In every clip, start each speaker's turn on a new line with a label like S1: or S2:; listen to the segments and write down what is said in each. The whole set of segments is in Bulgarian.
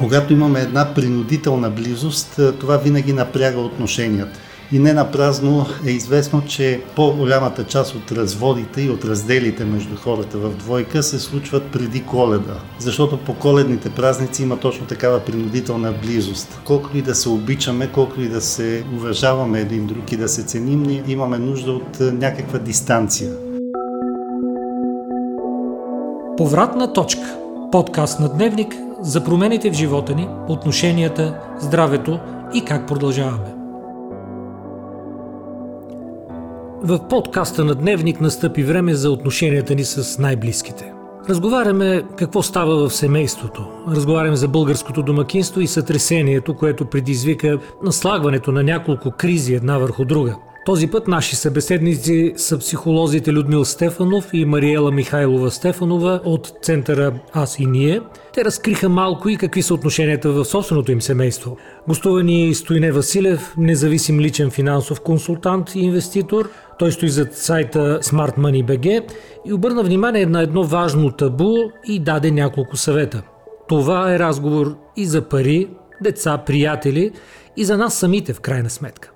S1: когато имаме една принудителна близост, това винаги напряга отношенията. И не на празно е известно, че по-голямата част от разводите и от разделите между хората в двойка се случват преди коледа. Защото по коледните празници има точно такава принудителна близост. Колкото и да се обичаме, колкото и да се уважаваме един друг и да се ценим, ние имаме нужда от някаква дистанция.
S2: Повратна точка. Подкаст на Дневник за промените в живота ни, отношенията, здравето и как продължаваме. В подкаста на Дневник настъпи време за отношенията ни с най-близките. Разговаряме какво става в семейството. Разговаряме за българското домакинство и сътресението, което предизвика наслагването на няколко кризи една върху друга – този път наши събеседници са психолозите Людмил Стефанов и Мариела Михайлова Стефанова от центъра Аз и ние. Те разкриха малко и какви са отношенията в собственото им семейство. Гостувани Стоине Василев, независим личен финансов консултант и инвеститор. Той стои зад сайта Smart Money BG и обърна внимание на едно важно табу и даде няколко съвета. Това е разговор и за пари, деца, приятели и за нас самите в крайна сметка.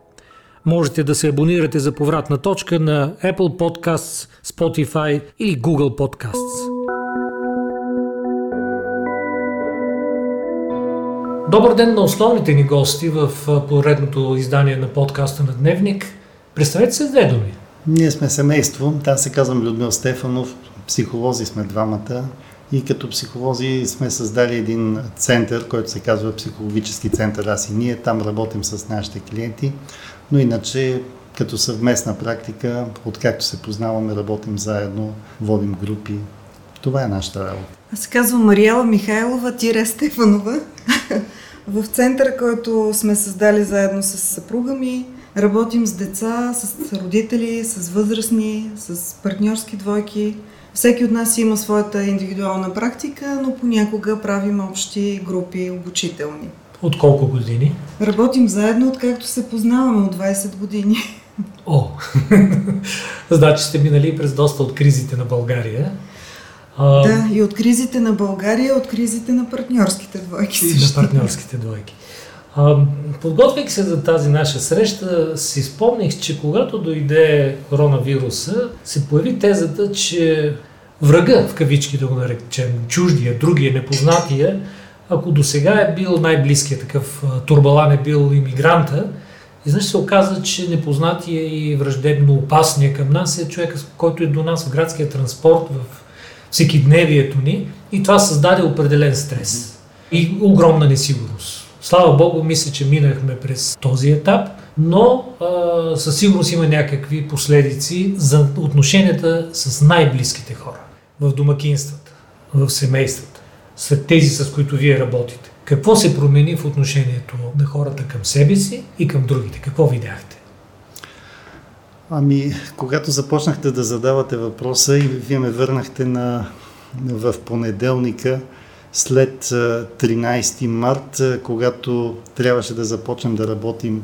S2: Можете да се абонирате за повратна точка на Apple Podcasts, Spotify или Google Podcasts. Добър ден на основните ни гости в поредното издание на подкаста на Дневник. Представете се с две думи.
S1: Ние сме семейство. Аз се казвам Людмил Стефанов. Психолози сме двамата. И като психолози сме създали един център, който се казва Психологически център Аз и ние. Там работим с нашите клиенти. Но иначе, като съвместна практика, откакто се познаваме, работим заедно, водим групи. Това е нашата работа.
S3: Аз се казвам Мариела Михайлова, Тире Стефанова. В центъра, който сме създали заедно с съпруга ми, работим с деца, с родители, с възрастни, с партньорски двойки. Всеки от нас има своята индивидуална практика, но понякога правим общи групи обучителни.
S2: От колко години?
S3: Работим заедно, откакто се познаваме от 20 години.
S2: О, значи сте минали през доста от кризите на България.
S3: А... Да, и от кризите на България, от кризите на партньорските двойки.
S2: И на партньорските двойки. А, подготвяйки се за тази наша среща, си спомних, че когато дойде коронавируса, се появи тезата, че врага, в кавички да го наречем, чуждия, другия, непознатия, ако до сега е бил най-близкият такъв турбалан е бил иммигранта, значи се оказа, че непознатия и враждебно опасния към нас е човека, който е до нас в градския транспорт, в всекидневието ни и това създаде определен стрес и огромна несигурност. Слава Богу, мисля, че минахме през този етап, но а, със сигурност има някакви последици за отношенията с най-близките хора в домакинствата, в семействата сред тези, с които вие работите? Какво се промени в отношението на хората към себе си и към другите? Какво видяхте?
S1: Ами, когато започнахте да задавате въпроса и вие ме върнахте на, в понеделника, след 13 март, когато трябваше да започнем да работим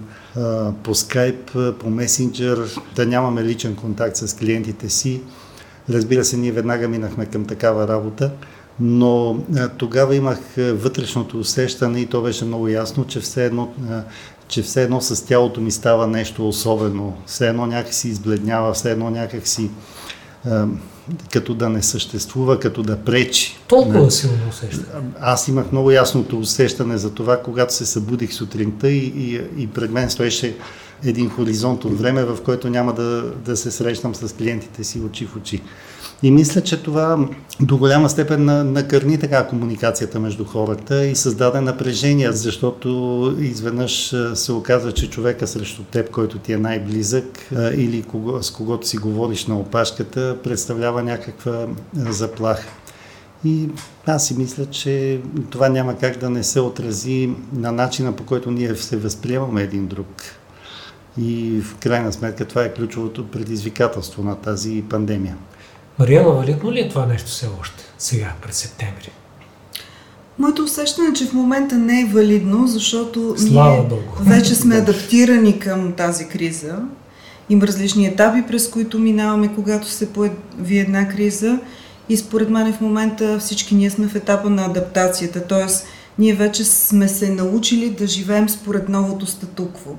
S1: по скайп, по месенджер, да нямаме личен контакт с клиентите си. Разбира се, ние веднага минахме към такава работа но а, тогава имах вътрешното усещане и то беше много ясно, че все едно, а, че все едно с тялото ми става нещо особено, все едно някакси избледнява, все едно някакси а, като да не съществува, като да пречи.
S2: Толкова силно усещане.
S1: Аз имах много ясното усещане за това, когато се събудих сутринта и, и, и пред мен стоеше един хоризонт от време, в който няма да, да се срещам с клиентите си очи в очи. И мисля, че това до голяма степен накърни така комуникацията между хората и създаде напрежение, защото изведнъж се оказва, че човека срещу теб, който ти е най-близък или с когото си говориш на опашката, представлява някаква заплаха. И аз си мисля, че това няма как да не се отрази на начина по който ние се възприемаме един друг. И в крайна сметка това е ключовото предизвикателство на тази пандемия.
S2: Мариела, валидно ли е това нещо все още, сега, през септември?
S3: Моето усещане е, че в момента не е валидно, защото
S2: Слава
S3: ние
S2: Богу.
S3: вече сме адаптирани към тази криза. Има различни етапи, през които минаваме, когато се появи една криза. И според мен в момента всички ние сме в етапа на адаптацията. Т.е. ние вече сме се научили да живеем според новото статукво.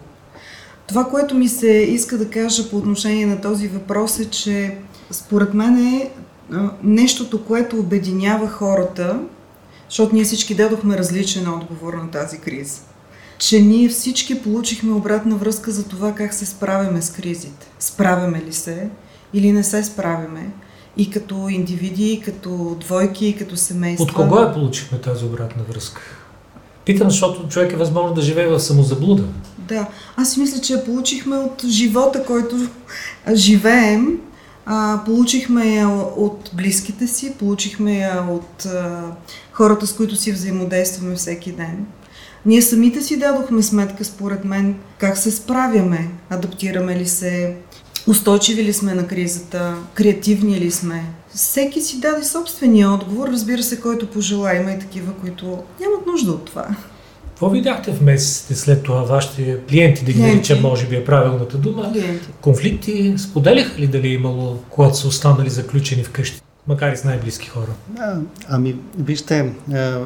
S3: Това, което ми се иска да кажа по отношение на този въпрос е, че според мен е нещото, което обединява хората, защото ние всички дадохме различен отговор на тази криза. Че ние всички получихме обратна връзка за това как се справяме с кризите. Справяме ли се или не се справяме. И като индивиди, и като двойки, и като семейства.
S2: От кого я получихме тази обратна връзка? Питам, защото човек е възможно да живее в самозаблуда.
S3: Да, аз си мисля, че получихме от живота, който живеем. А, получихме я от близките си, получихме я от а, хората, с които си взаимодействаме всеки ден. Ние самите си дадохме сметка, според мен, как се справяме, адаптираме ли се, устойчиви ли сме на кризата, креативни ли сме. Всеки си даде собствения отговор, разбира се, който пожела. Има и такива, които нямат нужда от това.
S2: Какво видяхте в месеците след това вашите клиенти, да ги наричам, може би е правилната дума?
S3: Клиенти.
S2: Конфликти споделяха ли дали е имало, когато са останали заключени вкъщи? макар и с най-близки хора?
S1: А, ами, вижте,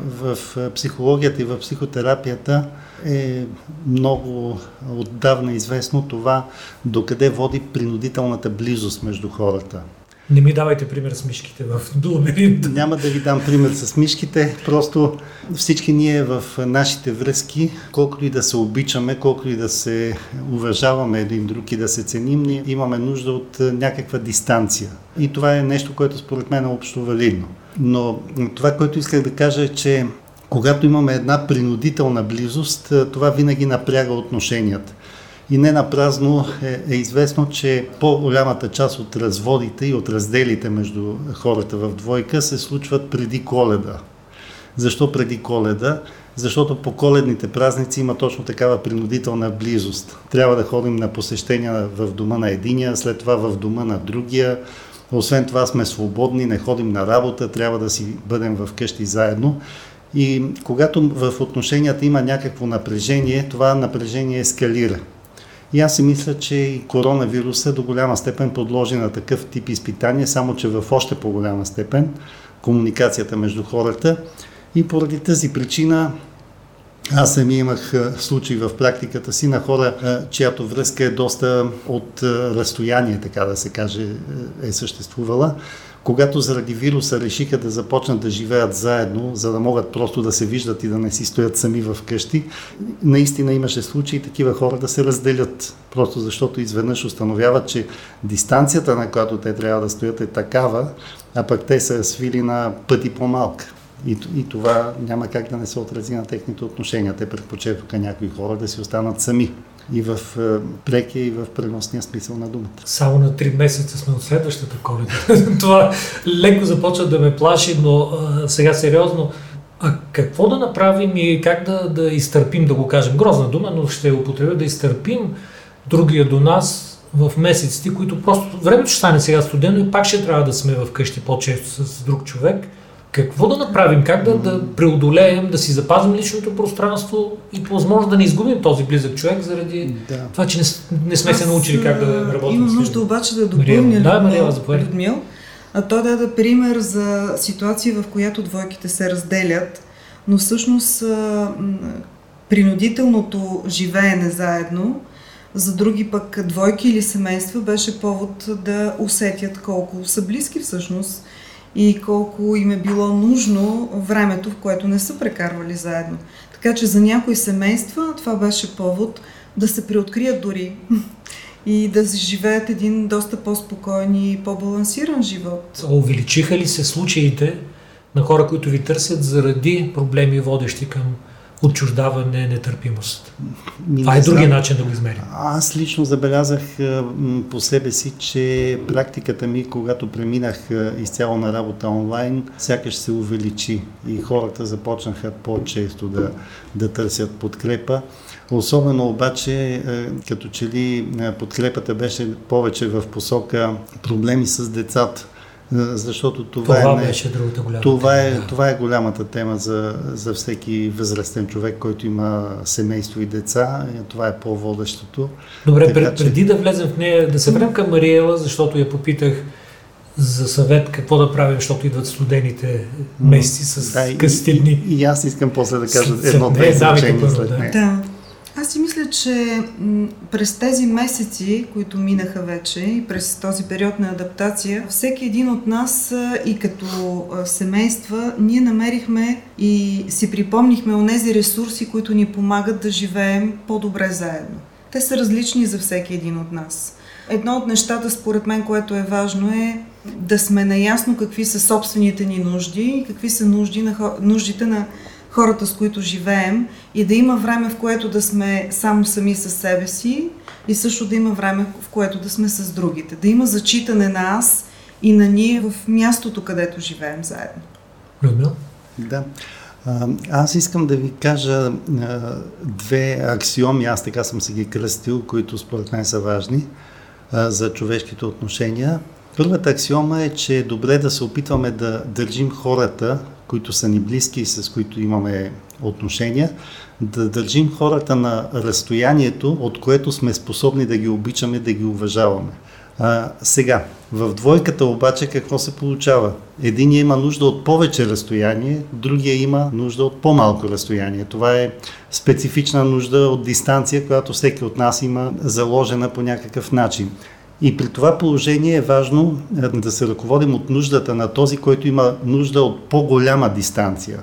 S1: в психологията и в психотерапията е много отдавна известно това, докъде води принудителната близост между хората.
S2: Не ми давайте пример с мишките в Дулмерин.
S1: Няма да ви дам пример с мишките, просто всички ние в нашите връзки, колкото и да се обичаме, колкото и да се уважаваме един друг и да се ценим, ние имаме нужда от някаква дистанция. И това е нещо, което според мен е общо валидно. Но това, което исках да кажа е, че когато имаме една принудителна близост, това винаги напряга отношенията. И не напразно е, е известно, че по-голямата част от разводите и от разделите между хората в двойка се случват преди коледа. Защо преди коледа? Защото по коледните празници има точно такава принудителна близост. Трябва да ходим на посещения в дома на единия, след това в дома на другия. Освен това сме свободни, не ходим на работа, трябва да си бъдем в къщи заедно. И когато в отношенията има някакво напрежение, това напрежение ескалира. И аз си мисля, че и коронавируса до голяма степен подложи на такъв тип изпитания, само че в още по-голяма степен комуникацията между хората. И поради тази причина аз сами имах случаи в практиката си на хора, чиято връзка е доста от разстояние, така да се каже, е съществувала когато заради вируса решиха да започнат да живеят заедно, за да могат просто да се виждат и да не си стоят сами в къщи, наистина имаше случаи такива хора да се разделят, просто защото изведнъж установяват, че дистанцията, на която те трябва да стоят е такава, а пък те са свили на пъти по-малка. И, и това няма как да не се отрази на техните отношения. Те предпочетоха някои хора да си останат сами и в е, прекия и в преносния смисъл на думата.
S2: Само на три месеца сме от следващата коледа. Това леко започва да ме плаши, но а, сега сериозно. А какво да направим и как да, да изтърпим, да го кажем, грозна дума, но ще употребя да изтърпим другия до нас в месеците, които просто времето ще стане сега студено и пак ще трябва да сме вкъщи по-често с друг човек – какво да направим? Как да, да преодолеем, да си запазим личното пространство и по възможност да не изгубим този близък човек заради да. това, че не, не сме Аз, се научили как да работим
S3: Имам нужда обаче да допълня да, Мария, Людмил. А той даде пример за ситуация, в която двойките се разделят, но всъщност принудителното живеене заедно за други пък двойки или семейства беше повод да усетят колко са близки всъщност и колко им е било нужно времето, в което не са прекарвали заедно. Така че за някои семейства това беше повод да се преоткрият дори и да живеят един доста по-спокоен и по-балансиран живот.
S2: Увеличиха ли се случаите на хора, които ви търсят заради проблеми, водещи към отчуждаване, нетърпимост. Ми Това е другия начин да го измерим.
S1: Аз лично забелязах по себе си, че практиката ми, когато преминах изцяло на работа онлайн, сякаш се увеличи и хората започнаха по-често да, да търсят подкрепа. Особено обаче, като че ли подкрепата беше повече в посока проблеми с децата защото това,
S2: това
S1: е,
S2: беше другата голяма
S1: това
S2: тема.
S1: Е, да. Това е голямата тема за, за всеки възрастен човек, който има семейство и деца. Това е по-водещото.
S2: Добре, така, пред, че... преди да влезем в нея, да се върнем към Мариела, защото я попитах за съвет какво да правим, защото идват студените месеци с да, късите дни.
S1: И, и аз искам после да кажа едно-две изречения след
S3: да. да. Аз си мисля, че през тези месеци, които минаха вече и през този период на адаптация, всеки един от нас и като семейства, ние намерихме и си припомнихме онези ресурси, които ни помагат да живеем по-добре заедно. Те са различни за всеки един от нас. Едно от нещата, според мен, което е важно е да сме наясно какви са собствените ни нужди и какви са нужди на, нуждите на хората, с които живеем и да има време, в което да сме само сами със себе си и също да има време, в което да сме с другите. Да има зачитане на аз и на ние в мястото, където живеем заедно.
S2: Людмил?
S1: Да. Аз искам да ви кажа две аксиоми, аз така съм се ги кръстил, които според мен са важни за човешките отношения. Първата аксиома е, че е добре да се опитваме да държим хората, които са ни близки и с които имаме отношения, да държим хората на разстоянието, от което сме способни да ги обичаме, да ги уважаваме. А, сега, в двойката обаче какво се получава? Единия има нужда от повече разстояние, другия има нужда от по-малко разстояние. Това е специфична нужда от дистанция, която всеки от нас има заложена по някакъв начин. И при това положение е важно е, да се ръководим от нуждата на този, който има нужда от по-голяма дистанция.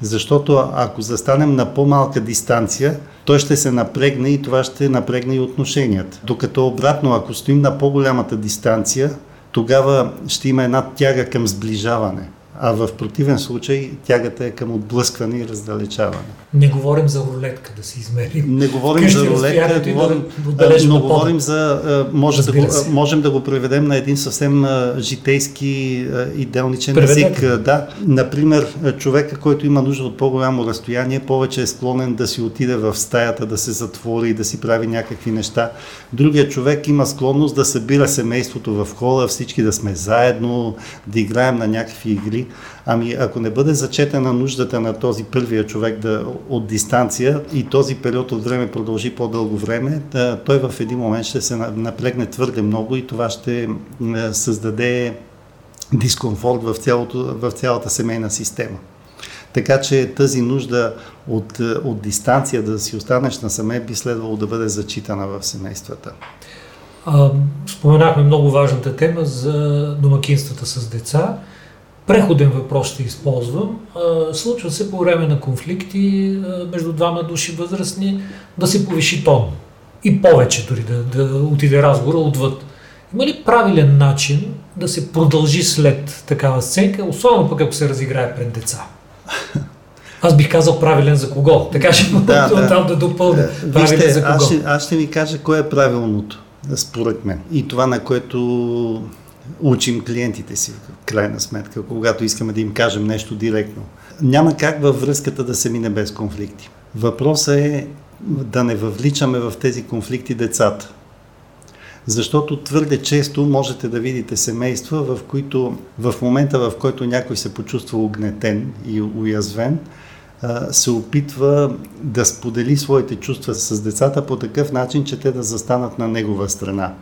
S1: Защото ако застанем на по-малка дистанция, той ще се напрегне и това ще напрегне и отношенията. Докато обратно, ако стоим на по-голямата дистанция, тогава ще има една тяга към сближаване а в противен случай тягата е към отблъскване и раздалечаване.
S2: Не говорим за рулетка да се измери.
S1: Не говорим за рулетка, говорим, да но говорим за... Може да го, можем да го преведем на един съвсем житейски иделничен език. Да. Например, човека, който има нужда от по-голямо разстояние, повече е склонен да си отиде в стаята, да се затвори да си прави някакви неща. Другия човек има склонност да събира семейството в хола, всички да сме заедно, да играем на някакви игри. Ами ако не бъде зачетена нуждата на този първия човек да, от дистанция и този период от време продължи по-дълго време, да, той в един момент ще се напрегне твърде много и това ще създаде дискомфорт в, цялото, в цялата семейна система. Така че тази нужда от, от дистанция да си останеш насаме би следвало да бъде зачитана в семействата.
S2: А, споменахме много важната тема за домакинствата с деца преходен въпрос ще използвам. Случва се по време на конфликти между двама души възрастни да се повиши тон. И повече дори да, да отиде разговора отвъд. Има ли правилен начин да се продължи след такава сценка, особено пък ако се разиграе пред деца? Аз бих казал правилен за кого. Така ще да, да, там да допълня.
S1: Да, правилен вижте, за кого. Аз ще, аз ще ви кажа кое е правилното, според мен. И това, на което учим клиентите си, в крайна сметка, когато искаме да им кажем нещо директно. Няма как във връзката да се мине без конфликти. Въпросът е да не въвличаме в тези конфликти децата. Защото твърде често можете да видите семейства, в които в момента, в който някой се почувства огнетен и уязвен, се опитва да сподели своите чувства с децата по такъв начин, че те да застанат на негова страна.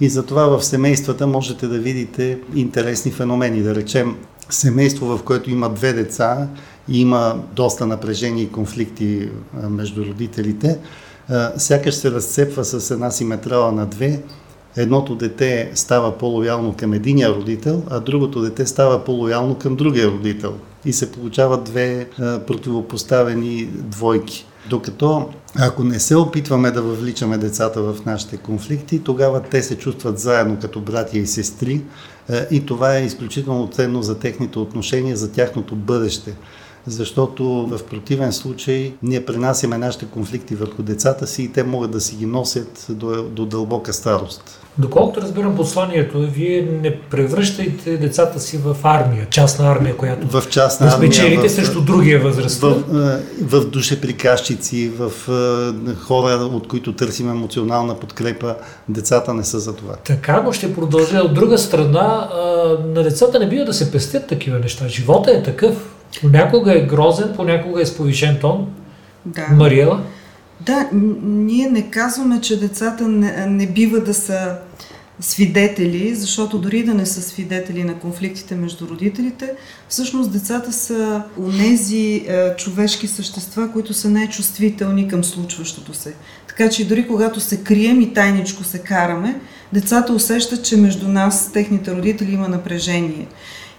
S1: И затова в семействата можете да видите интересни феномени. Да речем, семейство, в което има две деца и има доста напрежение и конфликти между родителите, сякаш се разцепва с една симетрала на две. Едното дете става по-лоялно към единия родител, а другото дете става по-лоялно към другия родител. И се получават две противопоставени двойки. Докато ако не се опитваме да въвличаме децата в нашите конфликти, тогава те се чувстват заедно като братя и сестри е, и това е изключително ценно за техните отношения, за тяхното бъдеще защото в противен случай ние пренасяме нашите конфликти върху децата си и те могат да си ги носят до, до дълбока старост.
S2: Доколкото разбирам посланието, вие не превръщайте децата си в армия, частна армия, която
S1: в частна да
S2: спечелите в, срещу другия възраст.
S1: В, в, в душеприказчици, в, в хора, от които търсим емоционална подкрепа. Децата не са за това.
S2: Така, но ще продължа. От друга страна, на децата не бива да се пестят такива неща. Живота е такъв. Понякога е грозен, понякога е с повишен тон. Да. Мариела?
S3: Да, ние не казваме, че децата не, не бива да са свидетели, защото дори да не са свидетели на конфликтите между родителите, всъщност децата са унези е, човешки същества, които са най-чувствителни към случващото се. Така че дори когато се крием и тайничко се караме, децата усещат, че между нас, техните родители, има напрежение.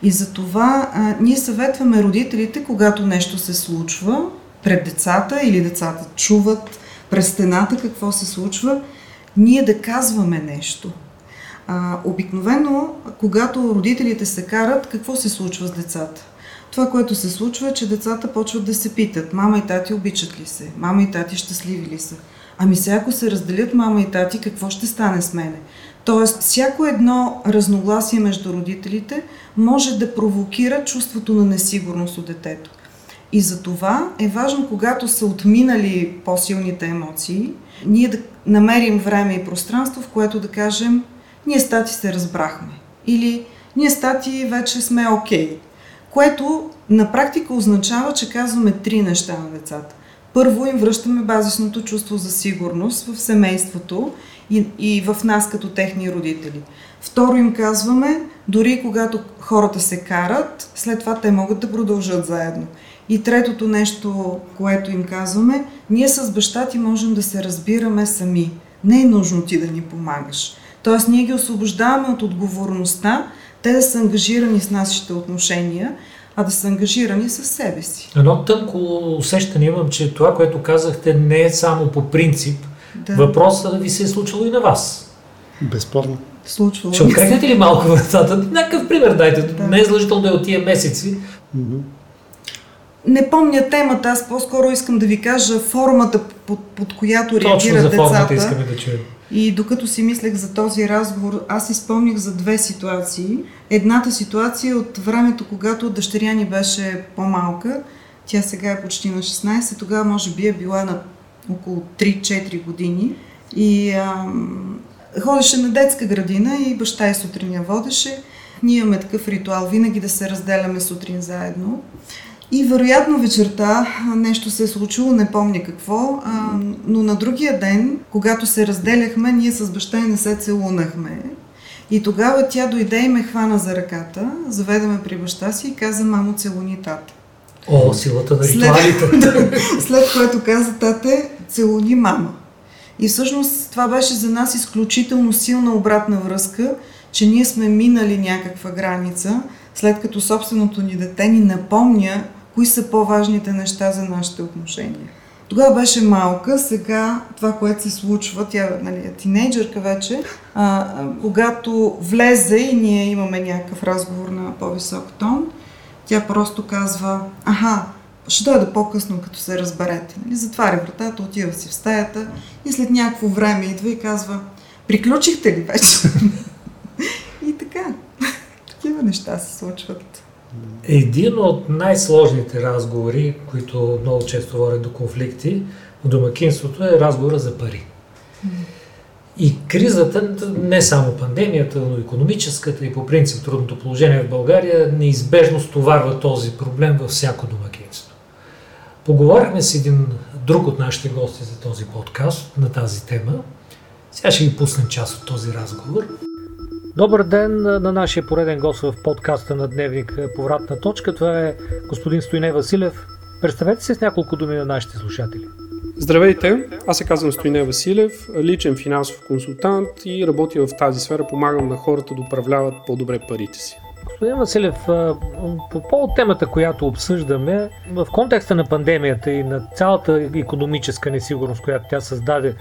S3: И за това а, ние съветваме родителите, когато нещо се случва пред децата или децата чуват през стената какво се случва, ние да казваме нещо. А, обикновено, когато родителите се карат, какво се случва с децата? Това, което се случва е, че децата почват да се питат, мама и тати обичат ли се, мама и тати щастливи ли са. Ами сега, ако се разделят мама и тати, какво ще стане с мене? Тоест, всяко едно разногласие между родителите може да провокира чувството на несигурност от детето. И за това е важно, когато са отминали по-силните емоции, ние да намерим време и пространство, в което да кажем, ние стати се разбрахме. Или ние стати вече сме окей. Okay. Което на практика означава, че казваме три неща на децата. Първо им връщаме базисното чувство за сигурност в семейството и, и в нас като техни родители. Второ им казваме, дори когато хората се карат, след това те могат да продължат заедно. И третото нещо, което им казваме, ние с баща ти можем да се разбираме сами. Не е нужно ти да ни помагаш. Тоест, ние ги освобождаваме от отговорността, те да са ангажирани с нашите отношения, а да са ангажирани със себе си.
S2: Едно тънко усещане имам, че това, което казахте, не е само по принцип. Да. Въпросът да ви се е случило и на вас.
S1: Безспорно.
S3: Случвало.
S2: Ще открехнете ли малко вратата? Някакъв пример дайте. Да. Не е задължително да е от тия месеци. Mm-hmm.
S3: Не помня темата, аз по-скоро искам да ви кажа формата, под, под която
S2: Точно
S3: реагират
S2: за
S3: децата.
S2: формата искаме да чуем.
S3: И докато си мислех за този разговор, аз изпомних за две ситуации. Едната ситуация е от времето, когато дъщеря ни беше по-малка, тя сега е почти на 16, тогава може би е била на около 3-4 години. И ам, ходеше на детска градина и баща и сутрин я водеше. Ние имаме такъв ритуал, винаги да се разделяме сутрин заедно. И вероятно вечерта нещо се е случило, не помня какво, а, но на другия ден, когато се разделяхме, ние с баща и не се целунахме. И тогава тя дойде и ме хвана за ръката, заведеме при баща си и каза, мамо, целуни тата.
S2: О, силата на ритуалите!
S3: След, след което каза, тате, целуни мама. И всъщност това беше за нас изключително силна обратна връзка, че ние сме минали някаква граница, след като собственото ни дете ни напомня кои са по-важните неща за нашите отношения. Тогава беше малка, сега това, което се случва, тя нали, е тинейджърка вече, а, когато влезе и ние имаме някакъв разговор на по-висок тон, тя просто казва, аха, ще дойда по-късно, като се разберете. Нали? Затваря вратата, отива си в стаята и след някакво време идва и казва, приключихте ли вече? и така, такива неща се случват.
S2: Един от най-сложните разговори, които много често водят до конфликти в домакинството е разговора за пари. И кризата, не само пандемията, но економическата и по принцип трудното положение в България неизбежно стоварва този проблем във всяко домакинство. Поговорихме с един друг от нашите гости за този подкаст на тази тема. Сега ще ги пуснем част от този разговор. Добър ден на нашия пореден гост в подкаста на Дневник Повратна точка. Това е господин Стоине Василев. Представете се с няколко думи на нашите слушатели.
S4: Здравейте, аз се казвам Стоине Василев, личен финансов консултант и работя в тази сфера, помагам на хората да управляват по-добре парите си.
S2: Господин Василев, по повод темата, която обсъждаме, в контекста на пандемията и на цялата економическа несигурност, която тя създаде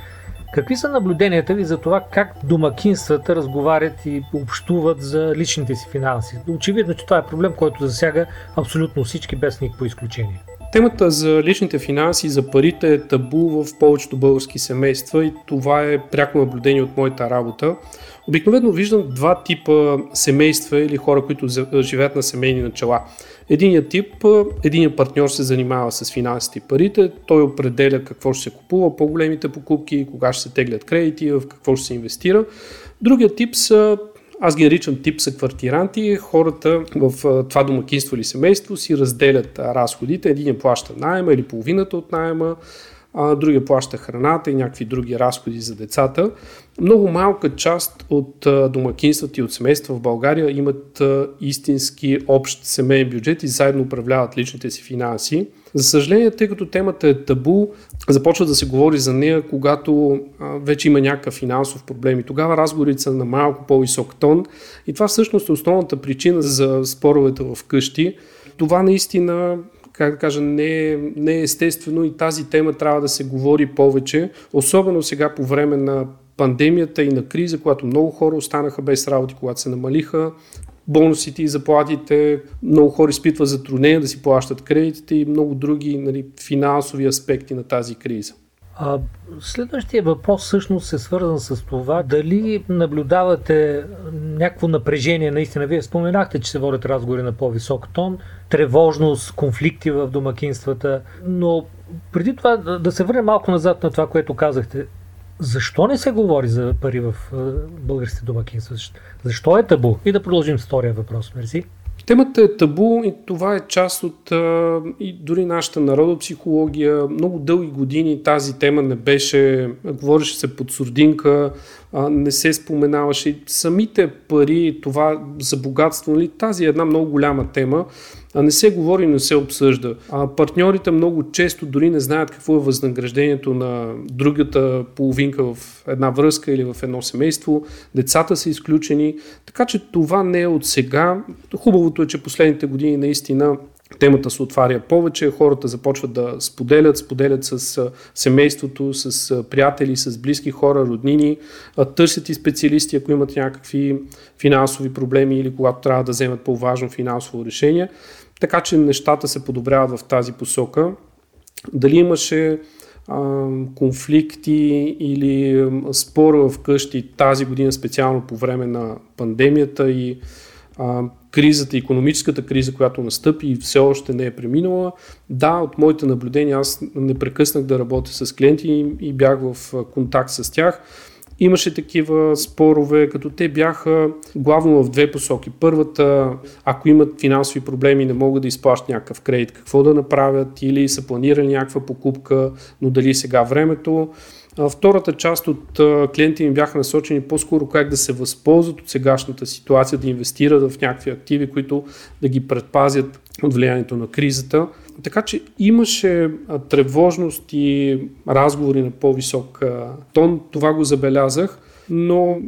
S2: Какви са наблюденията ви за това как домакинствата разговарят и общуват за личните си финанси? Очевидно, че това е проблем, който засяга абсолютно всички без никакво изключение.
S4: Темата за личните финанси за парите е табу в повечето български семейства и това е пряко наблюдение от моята работа. Обикновено виждам два типа семейства или хора, които живеят на семейни начала. Единият тип, единият партньор се занимава с финансите и парите, той определя какво ще се купува, по-големите покупки, кога ще се теглят кредити, в какво ще се инвестира. Другият тип са аз ги наричам тип са квартиранти. Хората в това домакинство или семейство си разделят разходите. Един плаща найема или половината от найема, а другия плаща храната и някакви други разходи за децата. Много малка част от домакинствата и от семейства в България имат истински общ семейен бюджет и заедно управляват личните си финанси. За съжаление, тъй като темата е табу, започва да се говори за нея, когато вече има някакъв финансов проблем. И тогава разговорите са на малко по-висок тон. И това всъщност е основната причина за споровете в къщи. Това наистина как да кажа, не е, не е естествено и тази тема трябва да се говори повече, особено сега по време на пандемията и на криза, когато много хора останаха без работи, когато се намалиха бонусите и заплатите, много хора изпитват затруднения да си плащат кредитите и много други нали, финансови аспекти на тази криза.
S2: А, следващия въпрос всъщност е свързан с това дали наблюдавате някакво напрежение. Наистина, вие споменахте, че се водят разговори на по-висок тон, тревожност, конфликти в домакинствата, но преди това да се върнем малко назад на това, което казахте. Защо не се говори за пари в българските домакинства? Защо е табу? И да продължим втория въпрос. Мерси.
S4: Темата е табу и това е част от а, и дори нашата народопсихология. Много дълги години тази тема не беше, говореше се под сурдинка, не се споменаваше. Самите пари, това за богатство, нали, тази е една много голяма тема а не се говори, не се обсъжда. А партньорите много често дори не знаят какво е възнаграждението на другата половинка в една връзка или в едно семейство. Децата са изключени. Така че това не е от сега. Хубавото е, че последните години наистина темата се отваря повече, хората започват да споделят, споделят с семейството, с приятели, с близки хора, роднини, търсят и специалисти, ако имат някакви финансови проблеми или когато трябва да вземат по-важно финансово решение. Така че нещата се подобряват в тази посока. Дали имаше конфликти или спора вкъщи тази година, специално по време на пандемията и кризата, економическата криза, която настъпи и все още не е преминала. Да, от моите наблюдения аз не прекъснах да работя с клиенти и, и бях в контакт с тях. Имаше такива спорове, като те бяха главно в две посоки. Първата, ако имат финансови проблеми, не могат да изплащат някакъв кредит, какво да направят или са планирали някаква покупка, но дали сега времето. Втората част от клиенти ми бяха насочени по-скоро как да се възползват от сегашната ситуация, да инвестират в някакви активи, които да ги предпазят от влиянието на кризата. Така че имаше тревожност и разговори на по-висок тон, това го забелязах, но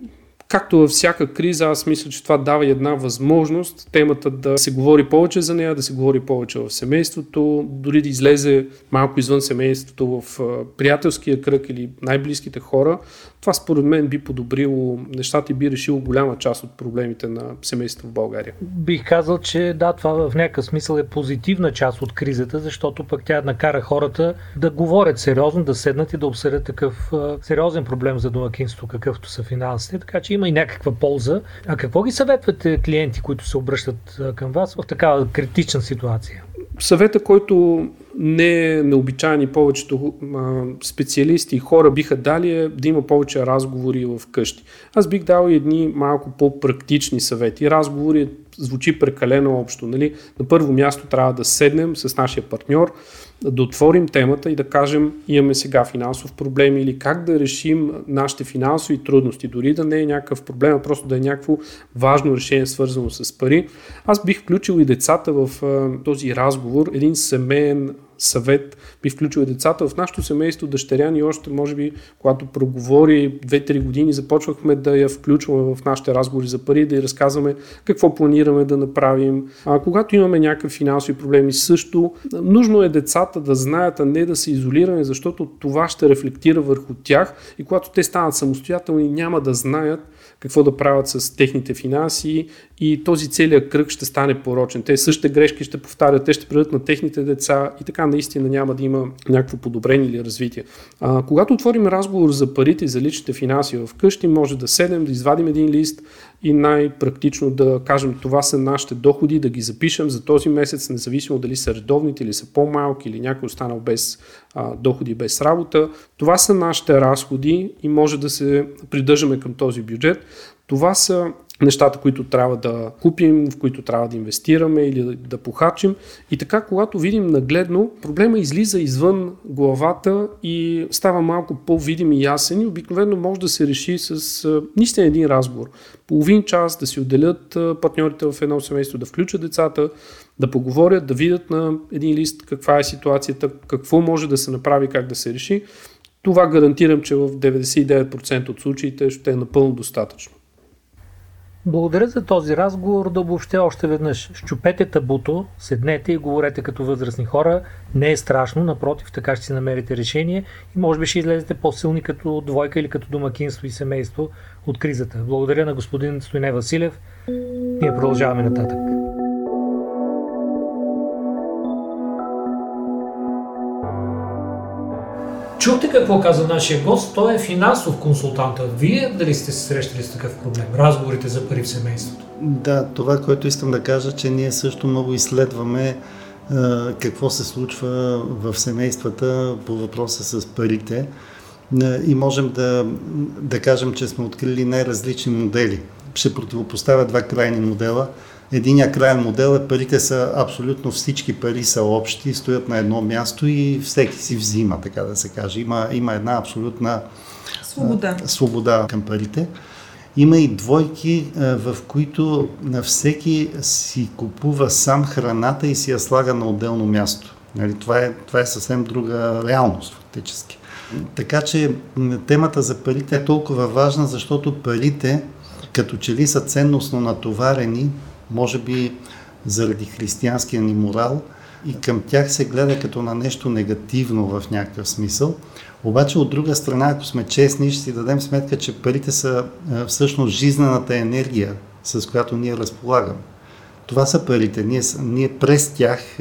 S4: Както във всяка криза, аз мисля, че това дава една възможност темата да се говори повече за нея, да се говори повече в семейството, дори да излезе малко извън семейството в приятелския кръг или най-близките хора. Това според мен би подобрило нещата и би решило голяма част от проблемите на семейството в България.
S2: Бих казал, че да, това в някакъв смисъл е позитивна част от кризата, защото пък тя накара хората да говорят сериозно, да седнат и да обсъдят такъв сериозен проблем за домакинство, какъвто са финансите. Така че има и някаква полза. А какво ги съветвате клиенти, които се обръщат към вас в такава критична ситуация?
S4: Съвета, който не е необичайен и повечето специалисти и хора биха дали е да има повече разговори в къщи. Аз бих дал едни малко по-практични съвети. Разговори звучи прекалено общо. Нали? На първо място трябва да седнем с нашия партньор, да отворим темата и да кажем имаме сега финансов проблем или как да решим нашите финансови трудности. Дори да не е някакъв проблем, а просто да е някакво важно решение свързано с пари. Аз бих включил и децата в този разговор, един семейен съвет би включил децата. В нашото семейство дъщеря ни още, може би, когато проговори 2-3 години, започвахме да я включваме в нашите разговори за пари, да й разказваме какво планираме да направим. А когато имаме някакви финансови проблеми, също нужно е децата да знаят, а не да се изолираме, защото това ще рефлектира върху тях и когато те станат самостоятелни, няма да знаят какво да правят с техните финанси и този целият кръг ще стане порочен. Те същите грешки ще повтарят, те ще предадат на техните деца и така наистина няма да има някакво подобрение или развитие. А, когато отворим разговор за парите и за личните финанси в къщи, може да седнем, да извадим един лист и най-практично да кажем това са нашите доходи, да ги запишем за този месец, независимо дали са редовните или са по-малки или някой останал без а, доходи, без работа. Това са нашите разходи и може да се придържаме към този бюджет. Това са нещата, които трябва да купим, в които трябва да инвестираме или да похачим. И така, когато видим нагледно, проблема излиза извън главата и става малко по-видим и ясен и обикновено може да се реши с наистина един разговор. Половин час да си отделят партньорите в едно семейство, да включат децата, да поговорят, да видят на един лист каква е ситуацията, какво може да се направи, как да се реши. Това гарантирам, че в 99% от случаите ще е напълно достатъчно.
S2: Благодаря за този разговор. Да обобщя още веднъж. Щупете табуто, седнете и говорете като възрастни хора. Не е страшно, напротив, така ще си намерите решение и може би ще излезете по-силни като двойка или като домакинство и семейство от кризата. Благодаря на господин Стойне Василев. Ние продължаваме нататък. Чухте какво каза нашия гост? Той е финансов консултант. Вие дали сте се срещали с такъв проблем? Разговорите за пари в семейството.
S1: Да, това, което искам да кажа, че ние също много изследваме какво се случва в семействата по въпроса с парите и можем да, да кажем, че сме открили най-различни модели. Ще противопоставя два крайни модела – Единия крайен модел е парите са абсолютно всички пари са общи, стоят на едно място и всеки си взима, така да се каже. Има, има една абсолютна
S3: свобода.
S1: А, свобода към парите. Има и двойки, в които на всеки си купува сам храната и си я слага на отделно място. Нали, това, е, това е съвсем друга реалност, фактически. Така че темата за парите е толкова важна, защото парите като че ли са ценностно натоварени може би заради християнския ни морал и към тях се гледа като на нещо негативно в някакъв смисъл. Обаче от друга страна, ако сме честни, ще си дадем сметка, че парите са всъщност жизнената енергия, с която ние разполагаме. Това са парите. Ние, ние през тях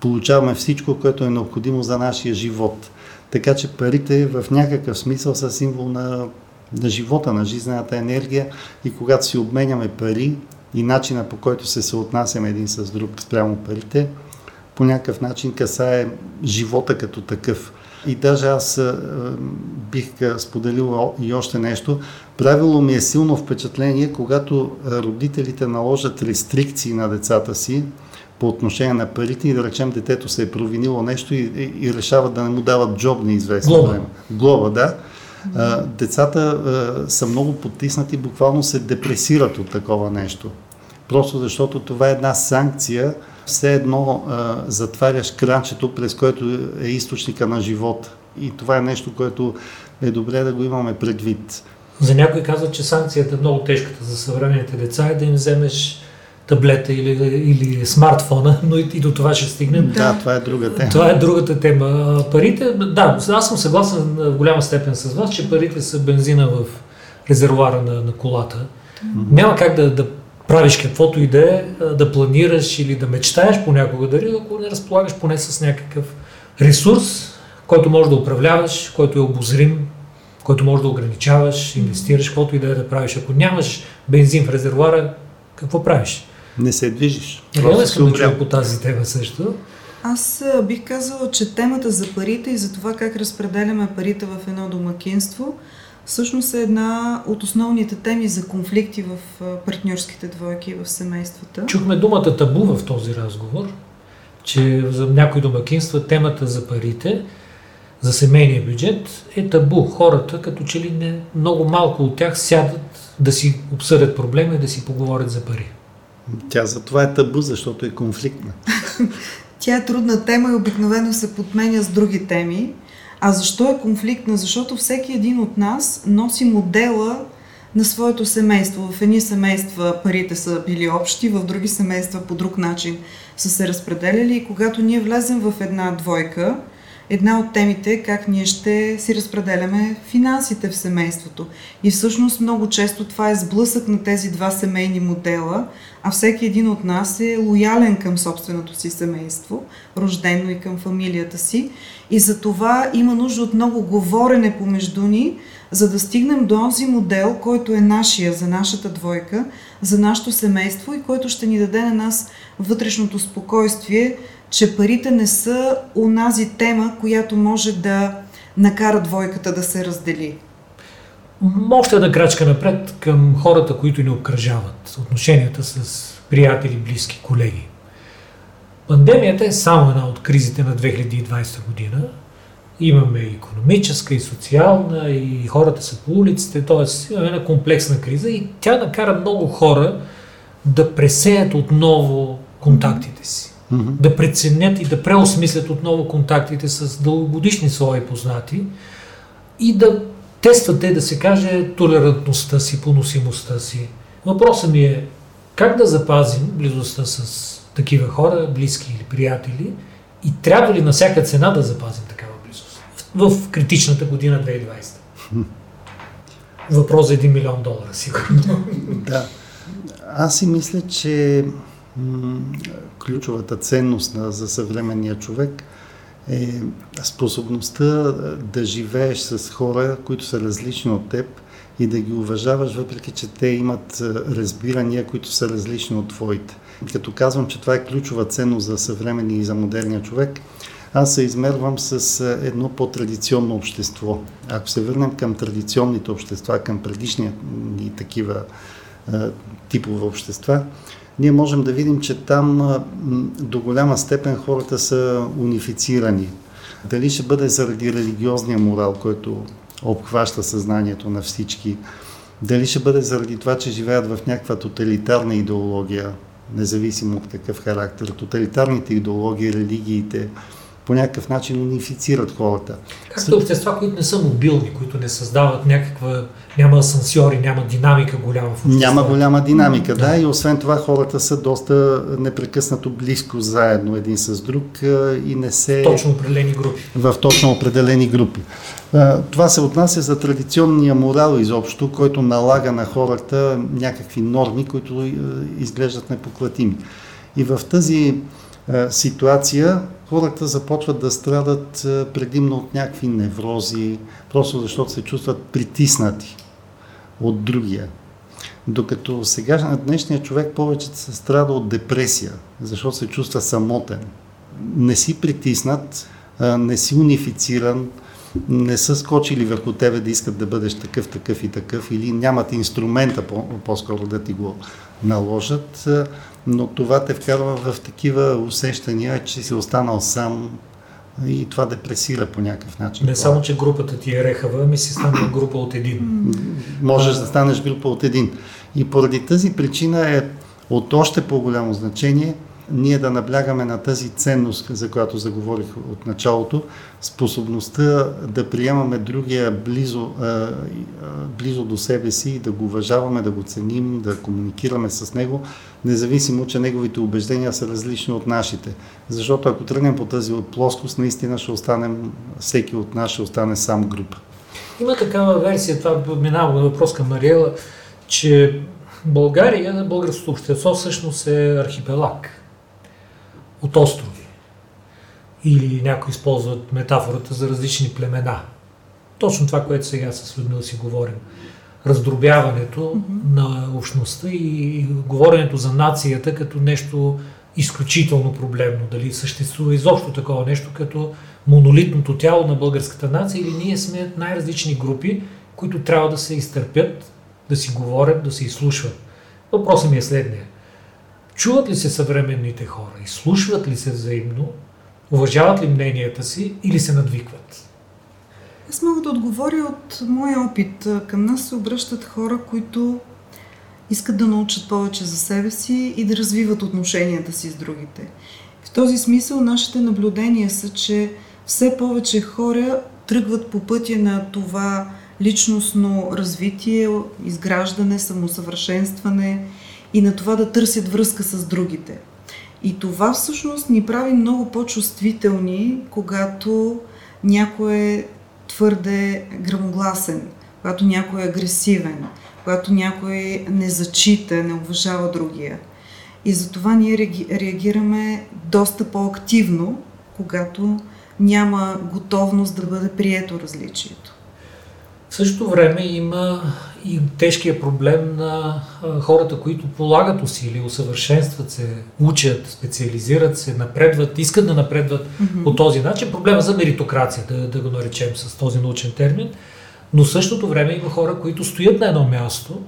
S1: получаваме всичко, което е необходимо за нашия живот. Така че парите в някакъв смисъл са символ на, на живота, на жизнената енергия и когато си обменяме пари, и начина по който се съотнасяме един с друг спрямо парите, по някакъв начин касае живота като такъв. И даже аз бих споделил и още нещо. Правило ми е силно впечатление, когато родителите наложат рестрикции на децата си по отношение на парите и да речем детето се е провинило нещо и, и, и решават да не му дават джоб на известно време. Глоба, да. Децата са много потиснати, буквално се депресират от такова нещо. Просто защото това е една санкция, все едно а, затваряш кранчето, през което е източника на живота. И това е нещо, което е добре да го имаме предвид.
S2: За някой казват, че санкцията е много тежката за съвременните деца е да им вземеш таблета или, или смартфона, но и, и до това ще стигнем.
S1: Да, това е друга тема.
S2: Това е другата тема. Парите, да, аз съм съгласен в голяма степен с вас, че парите са бензина в резервуара на, на колата. Mm-hmm. Няма как да, да правиш каквото и да е, да планираш или да мечтаеш понякога, дали ако не разполагаш поне с някакъв ресурс, който можеш да управляваш, който е обозрим, който можеш да ограничаваш, инвестираш, каквото и да е да правиш. Ако нямаш бензин в резервуара, какво правиш?
S1: Не се движиш.
S2: Реално искам да чуя по тази тема също.
S3: Аз бих казала, че темата за парите и за това как разпределяме парите в едно домакинство – всъщност е една от основните теми за конфликти в партньорските двойки в семействата.
S2: Чухме думата табу в този разговор, че за някои домакинства темата за парите, за семейния бюджет е табу. Хората, като че ли не, много малко от тях сядат да си обсъдят проблема и да си поговорят за пари.
S1: Тя за това е табу, защото е конфликтна.
S3: Тя е трудна тема и обикновено се подменя с други теми. А защо е конфликтна? Защото всеки един от нас носи модела на своето семейство. В едни семейства парите са били общи, в други семейства по друг начин са се разпределяли и когато ние влезем в една двойка, една от темите е как ние ще си разпределяме финансите в семейството. И всъщност много често това е сблъсък на тези два семейни модела, а всеки един от нас е лоялен към собственото си семейство, рождено и към фамилията си. И за това има нужда от много говорене помежду ни, за да стигнем до този модел, който е нашия, за нашата двойка, за нашето семейство и който ще ни даде на нас вътрешното спокойствие, че парите не са унази тема, която може да накара двойката да се раздели.
S2: още една крачка напред към хората, които ни обкръжават. Отношенията с приятели, близки, колеги. Пандемията е само една от кризите на 2020 година. Имаме и економическа, и социална, и хората са по улиците, т.е. имаме една комплексна криза и тя накара много хора да пресеят отново контактите си. Mm-hmm. Да преценят и да преосмислят отново контактите с дългогодишни свои познати и да тестват те, да се каже, толерантността си, поносимостта си. Въпросът ми е как да запазим близостта с такива хора, близки или приятели и трябва ли на всяка цена да запазим такава близост в критичната година 2020? Въпрос за 1 милион долара, сигурно.
S1: Да. Аз си мисля, че ключовата ценност на, за съвременния човек е способността да живееш с хора, които са различни от теб и да ги уважаваш, въпреки че те имат разбирания, които са различни от твоите. Като казвам, че това е ключова ценност за съвременния и за модерния човек, аз се измервам с едно по-традиционно общество. Ако се върнем към традиционните общества, към предишни такива типове общества, ние можем да видим, че там до голяма степен хората са унифицирани. Дали ще бъде заради религиозния морал, който обхваща съзнанието на всички, дали ще бъде заради това, че живеят в някаква тоталитарна идеология, независимо от какъв характер. Тоталитарните идеологии, религиите по някакъв начин унифицират хората.
S2: Както общества, които не са мобилни, които не създават някаква, няма асансьори, няма динамика голяма в обществото.
S1: Няма голяма динамика, да. да, и освен това хората са доста непрекъснато близко заедно един с друг и не се...
S2: В точно определени групи.
S1: В точно определени групи. Това се отнася за традиционния морал изобщо, който налага на хората някакви норми, които изглеждат непоклатими. И в тази ситуация хората започват да страдат предимно от някакви неврози, просто защото се чувстват притиснати от другия. Докато сега на днешния човек повече се страда от депресия, защото се чувства самотен. Не си притиснат, не си унифициран, не са скочили върху тебе да искат да бъдеш такъв, такъв и такъв, или нямат инструмента по-скоро да ти го наложат, но това те вкарва в такива усещания, че си останал сам и това депресира по някакъв начин.
S2: Не само, че групата ти е рехава, ми си стана група от един.
S1: Можеш да станеш група от един. И поради тази причина е от още по-голямо значение – ние да наблягаме на тази ценност, за която заговорих от началото, способността да приемаме другия близо, близо до себе си да го уважаваме, да го ценим, да комуникираме с него, независимо, че неговите убеждения са различни от нашите. Защото ако тръгнем по тази плоскост, наистина ще останем, всеки от нас ще остане сам група.
S2: Има такава версия, това минава въпрос към Мариела, че България, българското общество всъщност е архипелаг от острови. Или някои използват метафората за различни племена. Точно това, което сега с Людмила си говорим. Раздробяването mm-hmm. на общността и говоренето за нацията като нещо изключително проблемно. Дали съществува изобщо такова нещо като монолитното тяло на българската нация или ние сме най-различни групи, които трябва да се изтърпят, да си говорят, да се изслушват. Въпросът ми е следния. Чуват ли се съвременните хора? Изслушват ли се взаимно? Уважават ли мненията си или се надвикват?
S3: Аз мога да отговоря от моя опит. Към нас се обръщат хора, които искат да научат повече за себе си и да развиват отношенията си с другите. В този смисъл нашите наблюдения са, че все повече хора тръгват по пътя на това личностно развитие, изграждане, самосъвършенстване и на това да търсят връзка с другите. И това всъщност ни прави много по-чувствителни, когато някой е твърде грамогласен, когато някой е агресивен, когато някой не зачита, не уважава другия. И затова ние реагираме доста по-активно, когато няма готовност да бъде прието различието.
S2: В същото време има и тежкия проблем на хората, които полагат усилия, усъвършенстват се, учат, специализират се, напредват, искат да напредват mm-hmm. по този начин. Проблема за меритокрация, да, да го наречем с този научен термин. Но в същото време има хора, които стоят на едно място,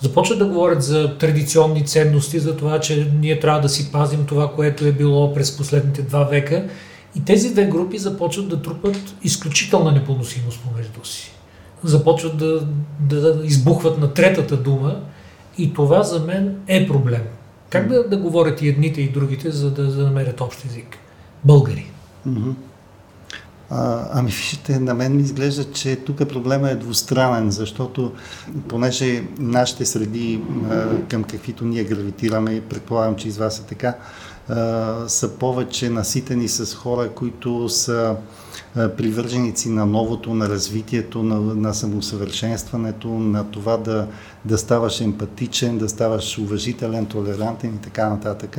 S2: започват да говорят за традиционни ценности, за това, че ние трябва да си пазим това, което е било през последните два века. И тези две групи започват да трупат изключителна непоносимост помежду си. Започват да, да избухват на третата дума и това за мен е проблем. Как да, да говорят и едните и другите, за да, да намерят общ език? Българи.
S1: А, ами вижте, на мен ми изглежда, че тук проблема е двустранен, защото понеже нашите среди, а, към каквито ние гравитираме, и предполагам, че из вас е така, а, са повече наситени с хора, които са привърженици на новото, на развитието, на, на самосъвършенстването, на това да, да ставаш емпатичен, да ставаш уважителен, толерантен и така нататък.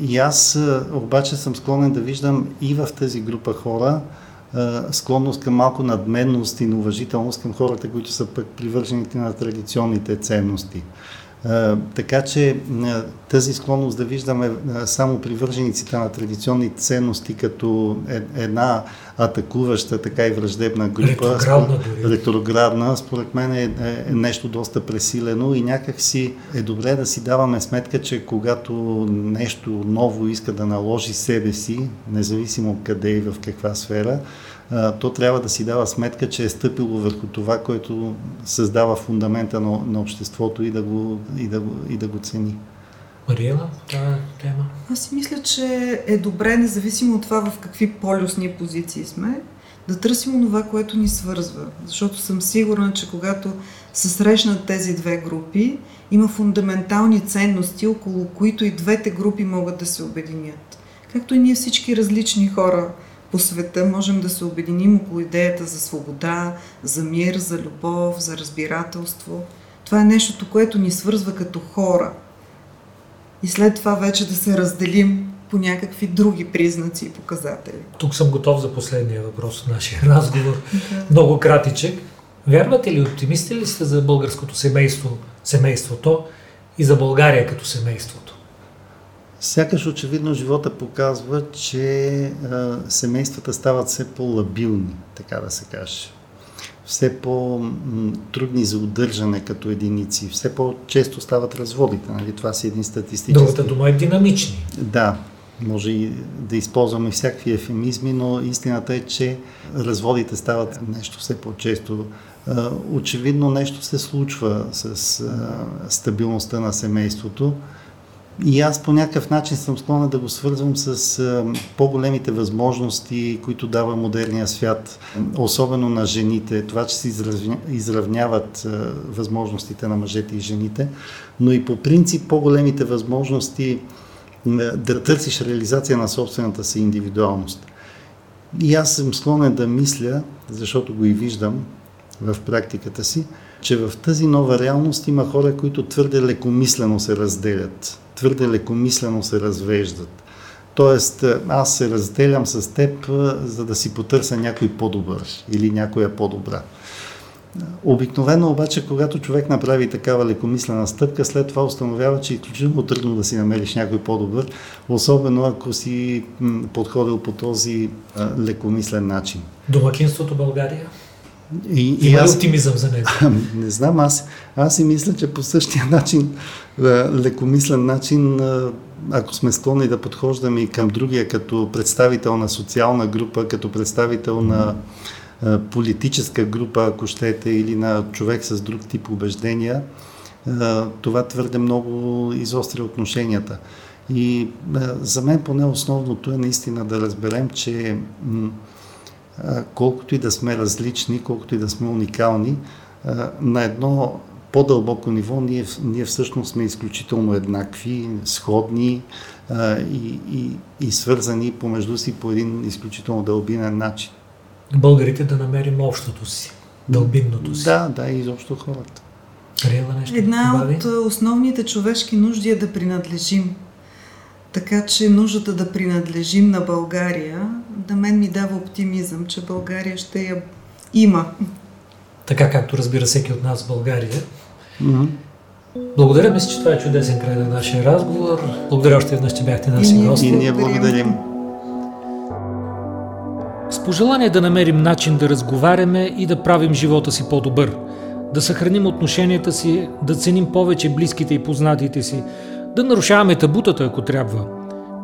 S1: И аз обаче съм склонен да виждам и в тази група хора склонност към малко надменност и неуважителност към хората, които са пък привържените на традиционните ценности. Така че тази склонност да виждаме само привържениците на традиционни ценности като е, една атакуваща, така и враждебна група,
S2: ретроградна,
S1: ретроградна според мен е, е нещо доста пресилено и някак си е добре да си даваме сметка, че когато нещо ново иска да наложи себе си, независимо къде и в каква сфера, то трябва да си дава сметка, че е стъпило върху това, което създава фундамента на, на обществото и да го, и да, и да го цени.
S2: Мариела, тази тема?
S3: Аз си мисля, че е добре, независимо от това в какви полюсни позиции сме, да търсим онова, което ни свързва. Защото съм сигурна, че когато се срещнат тези две групи, има фундаментални ценности, около които и двете групи могат да се обединят. Както и ние всички различни хора по света можем да се обединим около идеята за свобода, за мир, за любов, за разбирателство. Това е нещото, което ни свързва като хора. И след това вече да се разделим по някакви други признаци и показатели.
S2: Тук съм готов за последния въпрос в нашия разговор. Да. Много кратичек. Вярвате ли, оптимисти ли сте за българското семейство, семейството и за България като семейството?
S1: Сякаш очевидно живота показва, че а, семействата стават все по-лабилни, така да се каже. Все по-трудни за удържане като единици. Все по-често стават разводите. Нали? Това си един статистически...
S2: Другата дума е динамични.
S1: Да, може и да използваме всякакви ефемизми, но истината е, че разводите стават нещо все по-често. Очевидно нещо се случва с стабилността на семейството. И аз по някакъв начин съм склонен да го свързвам с а, по-големите възможности, които дава модерния свят, особено на жените. Това, че се изравняват а, възможностите на мъжете и жените, но и по принцип по-големите възможности а, да търсиш реализация на собствената си индивидуалност. И аз съм склонен да мисля, защото го и виждам в практиката си, че в тази нова реалност има хора, които твърде лекомислено се разделят твърде лекомислено се развеждат. Тоест, е, аз се разделям с теб, е, за да си потърся някой по-добър или някоя по-добра. Обикновено обаче, когато човек направи такава лекомислена стъпка, след това установява, че е изключително трудно да си намериш някой по-добър, особено ако си подходил по този е, лекомислен начин.
S2: Домакинството България? И, и аз, оптимизъм за него?
S1: Не знам, аз, аз си мисля, че по същия начин, лекомислен начин, ако сме склонни да подхождаме и към другия като представител на социална група, като представител на политическа група, ако щете, или на човек с друг тип убеждения, това твърде много изостря отношенията. И за мен поне основното е наистина да разберем, че колкото и да сме различни, колкото и да сме уникални, на едно по-дълбоко ниво ние, ние всъщност сме изключително еднакви, сходни и, и, и свързани помежду си по един изключително дълбинен начин.
S2: Българите да намерим общото си, дълбинното си.
S1: Да, да, и изобщо хората.
S2: нещо
S3: Една от основните човешки нужди е да принадлежим. Така че нуждата да принадлежим на България, да мен ми дава оптимизъм, че България ще я има.
S2: Така както разбира всеки от нас в България. Mm-hmm. Благодаря, мисля, че това е чудесен край на нашия разговор. Благодаря още веднъж, че бяхте наши гости.
S1: И ние благодарим.
S2: пожелание да намерим начин да разговаряме и да правим живота си по-добър, да съхраним отношенията си, да ценим повече близките и познатите си, да нарушаваме табутата, ако трябва.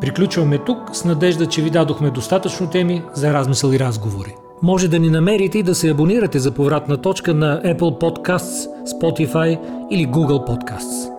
S2: Приключваме тук с надежда, че ви дадохме достатъчно теми за размисъл и разговори. Може да ни намерите и да се абонирате за повратна точка на Apple Podcasts, Spotify или Google Podcasts.